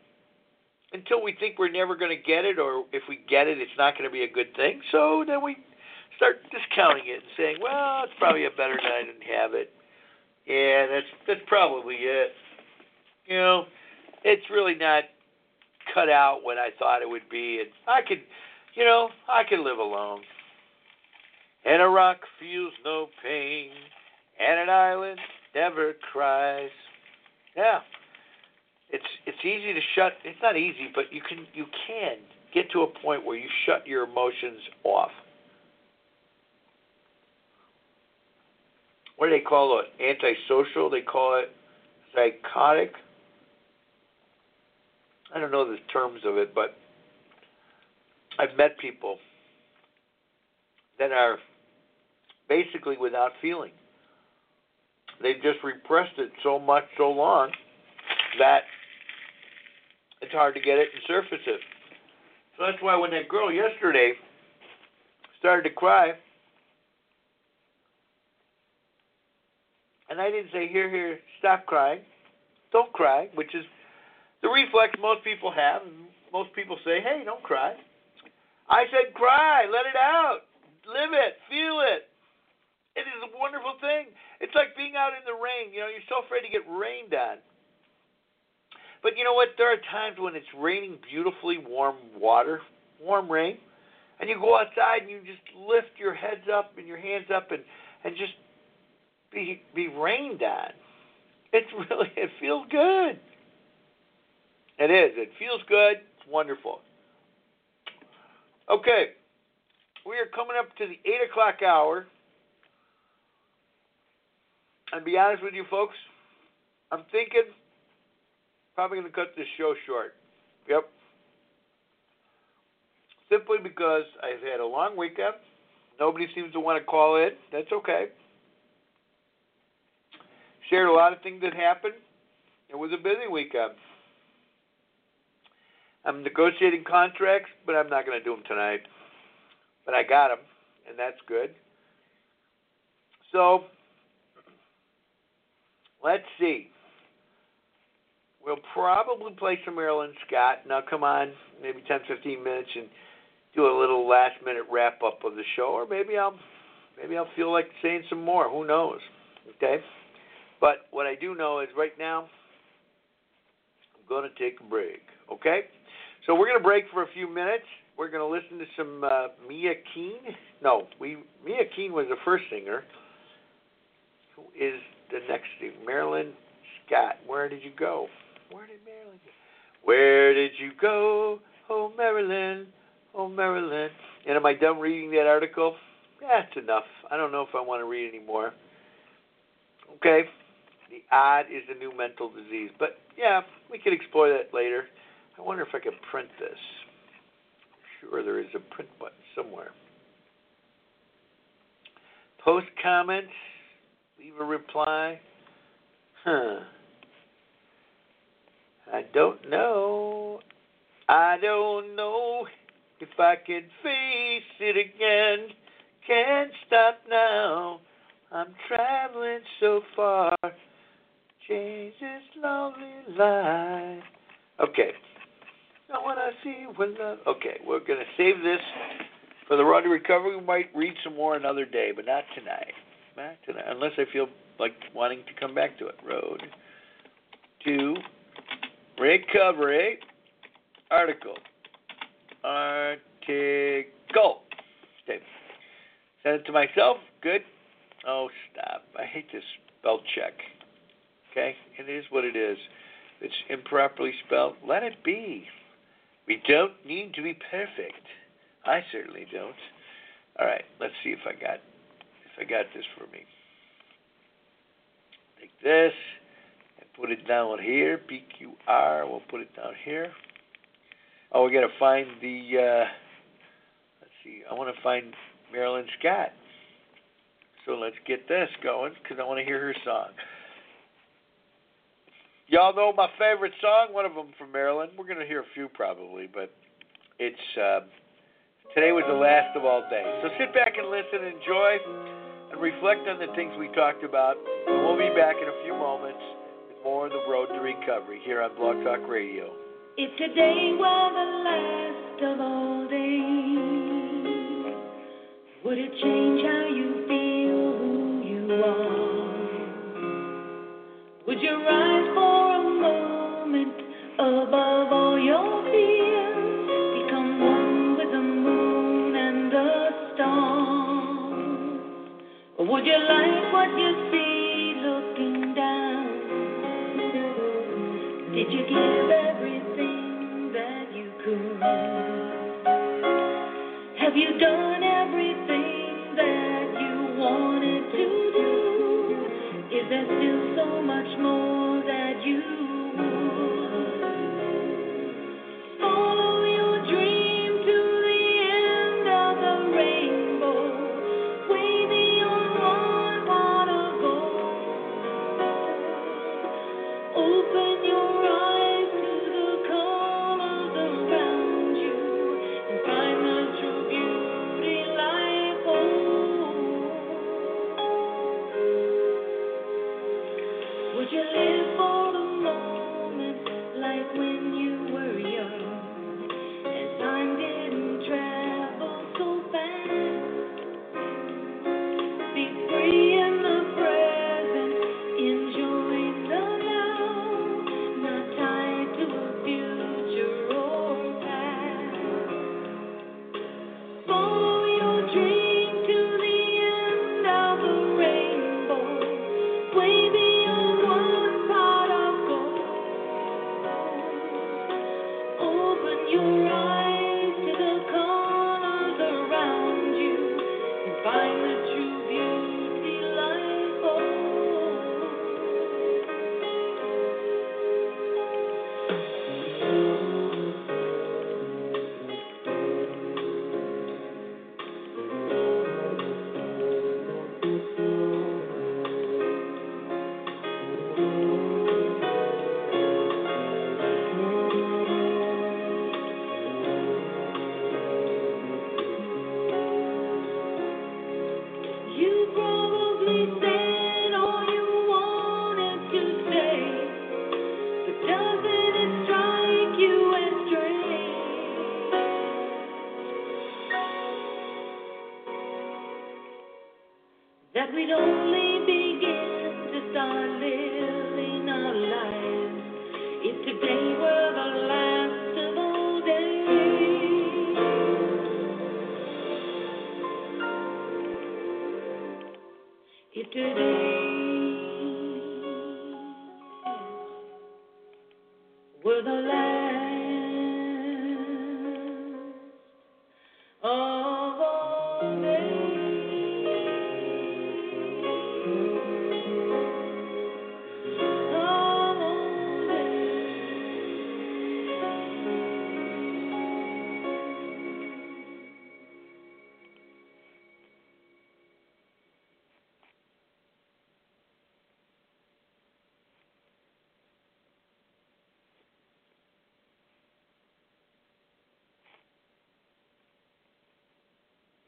until we think we're never going to get it, or if we get it, it's not going to be a good thing. So then we start discounting it and saying, "Well, it's probably a better I didn't have it." Yeah, that's that's probably it. You know, it's really not cut out what I thought it would be, and I could, you know, I could live alone. And a rock feels no pain, and an island never cries. Yeah, it's it's easy to shut. It's not easy, but you can you can get to a point where you shut your emotions off. What do they call it? Antisocial? They call it psychotic. I don't know the terms of it, but I've met people that are basically without feeling. They've just repressed it so much, so long, that it's hard to get it and surface it. So that's why when that girl yesterday started to cry, and I didn't say, here, here, stop crying, don't cry, which is the reflex most people have. Most people say, hey, don't cry. I said, cry, let it out, live it, feel it. It is a wonderful thing. It's like being out in the rain. You know, you're so afraid to get rained on. But you know what? There are times when it's raining beautifully warm water, warm rain, and you go outside and you just lift your heads up and your hands up and and just be be rained on. It's really it feels good. It is. It feels good. It's wonderful. Okay, we are coming up to the eight o'clock hour. And be honest with you, folks, I'm thinking probably going to cut this show short. Yep. Simply because I've had a long weekend. Nobody seems to want to call in. That's okay. Shared a lot of things that happened. It was a busy weekend. I'm negotiating contracts, but I'm not going to do them tonight. But I got them, and that's good. So, let's see. We'll probably play some Marilyn Scott. Now, come on, maybe 10, 15 minutes, and do a little last minute wrap up of the show, or maybe I'll maybe I'll feel like saying some more. Who knows? Okay. But what I do know is right now, I'm going to take a break. Okay. So we're going to break for a few minutes. We're going to listen to some uh, Mia Keene. No, we Mia Keene was the first singer. Who is the next? Marilyn Scott. Where did you go? Where did Marilyn go? Where did you go? Oh, Marilyn. Oh, Marilyn. And am I done reading that article? That's enough. I don't know if I want to read anymore. Okay. The odd is the new mental disease. But yeah, we could explore that later. I wonder if I could print this. I'm sure there is a print button somewhere. Post comments, leave a reply. Huh. I don't know. I don't know if I can face it again. Can't stop now. I'm traveling so far. This lonely life. Okay. I want to see when the. Okay, we're going to save this for the road to recovery. We might read some more another day, but not tonight. Not tonight, unless I feel like wanting to come back to it. Road to recovery article. Article. Okay. Send it to myself. Good. Oh, stop. I hate this spell check. Okay? It is what it is. It's improperly spelled, let it be. We don't need to be perfect. I certainly don't. All right, let's see if I got if I got this for me. Take this and put it down here. PQR. We'll put it down here. Oh, we got to find the. Uh, let's see. I want to find Marilyn Scott. So let's get this going because I want to hear her song. Y'all know my favorite song, one of them from Marilyn. We're going to hear a few probably, but it's uh, Today Was the Last of All Days. So sit back and listen, enjoy, and reflect on the things we talked about. And we'll be back in a few moments with more of the road to recovery here on Blog Talk Radio. If today were the last of all days, would it change how you feel who you are? Would you rise you give everything that you could? Have you done everything that you wanted to do? Is there still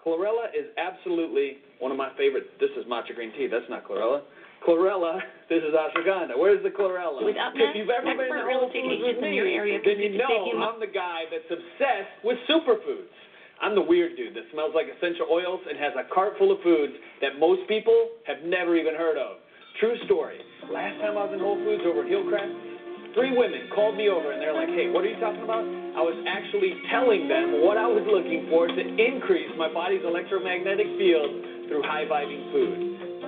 Chlorella is absolutely one of my favorite. This is matcha green tea. That's not chlorella. Chlorella, this is ashwagandha. Where's the chlorella? With if you've ever been to real Whole estate Foods with agents in me, your area then you know I'm the guy that's obsessed with superfoods. I'm the weird dude that smells like essential oils and has a cart full of foods that most people have never even heard of. True story. Last time I was in Whole Foods over at Hillcrest, three women called me over and they're like, hey, what are you talking about? I was actually telling them what I was looking for to increase my body's electromagnetic field through high vibing food.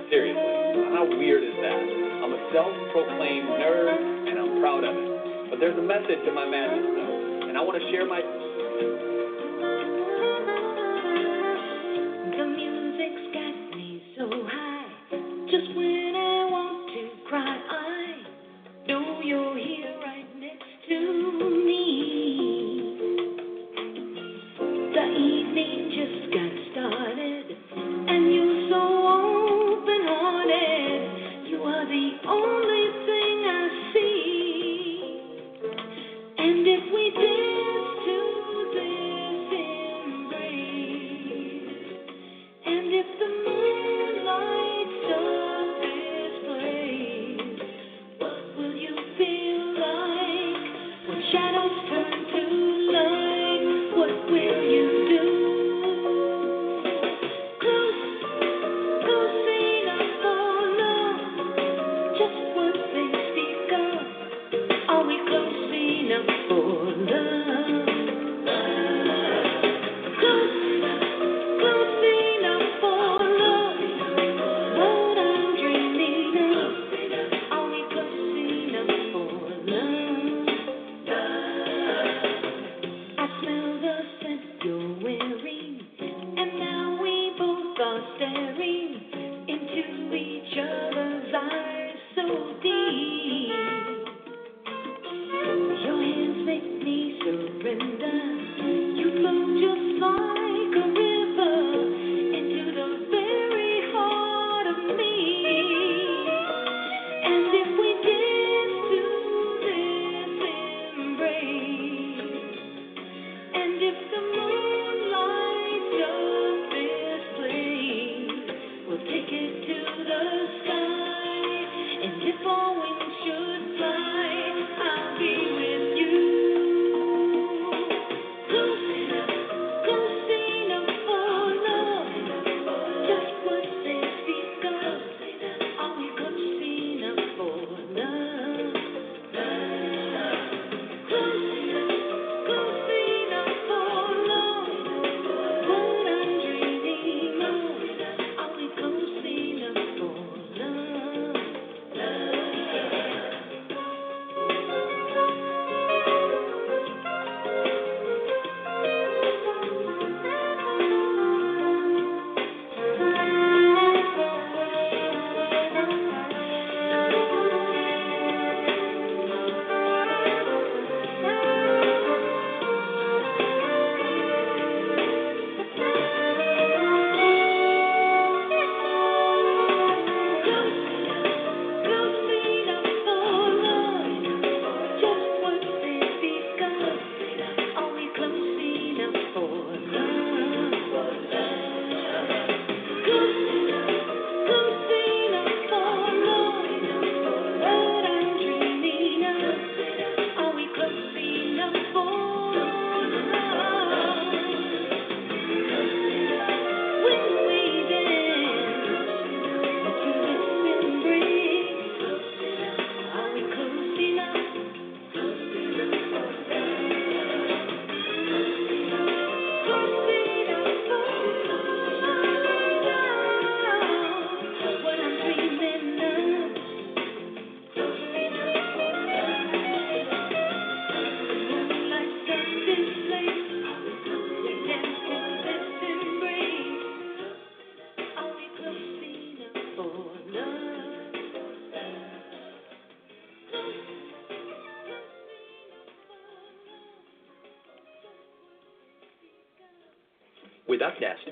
Seriously, how weird is that? I'm a self proclaimed nerd and I'm proud of it. But there's a method to my madness though, and I want to share my. only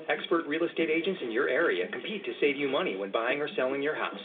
expert real estate agents in your area compete to save you money when buying or selling your house.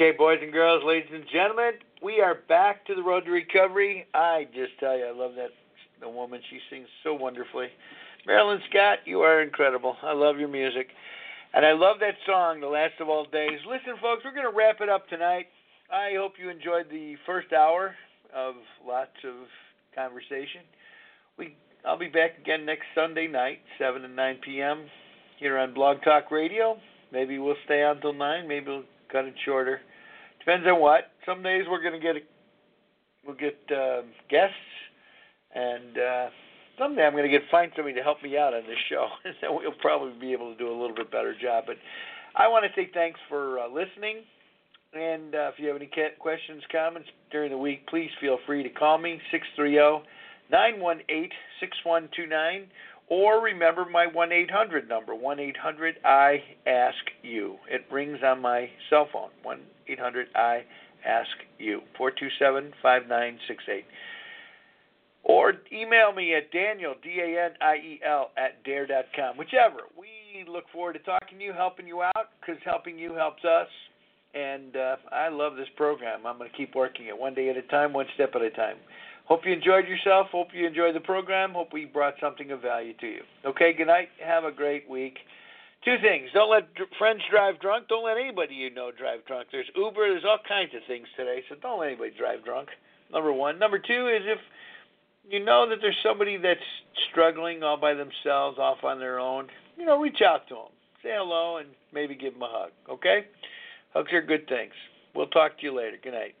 Okay, boys and girls, ladies and gentlemen, we are back to the road to recovery. I just tell you, I love that the woman. She sings so wonderfully. Marilyn Scott, you are incredible. I love your music. And I love that song, The Last of All Days. Listen, folks, we're going to wrap it up tonight. I hope you enjoyed the first hour of lots of conversation. We I'll be back again next Sunday night, 7 and 9 p.m. here on Blog Talk Radio. Maybe we'll stay on till 9. Maybe we'll cut it shorter. Depends on what. Some days we're going to get we'll get uh, guests, and uh, someday I'm going to get find somebody to help me out on this show, and then we'll probably be able to do a little bit better job. But I want to say thanks for uh, listening. And uh, if you have any questions, comments during the week, please feel free to call me, 630 918 6129, or remember my 1 800 number, 1 800 I Ask You. It rings on my cell phone, 1 800 I Ask You, 427 5968. Or email me at Daniel, D A N I E L, at dare.com, whichever. We look forward to talking to you, helping you out, because helping you helps us. And uh, I love this program. I'm going to keep working it one day at a time, one step at a time. Hope you enjoyed yourself. Hope you enjoyed the program. Hope we brought something of value to you. Okay, good night. Have a great week. Two things. Don't let dr- friends drive drunk. Don't let anybody you know drive drunk. There's Uber. There's all kinds of things today, so don't let anybody drive drunk. Number one. Number two is if you know that there's somebody that's struggling all by themselves, off on their own, you know, reach out to them. Say hello and maybe give them a hug. Okay? Hugs are good things. We'll talk to you later. Good night.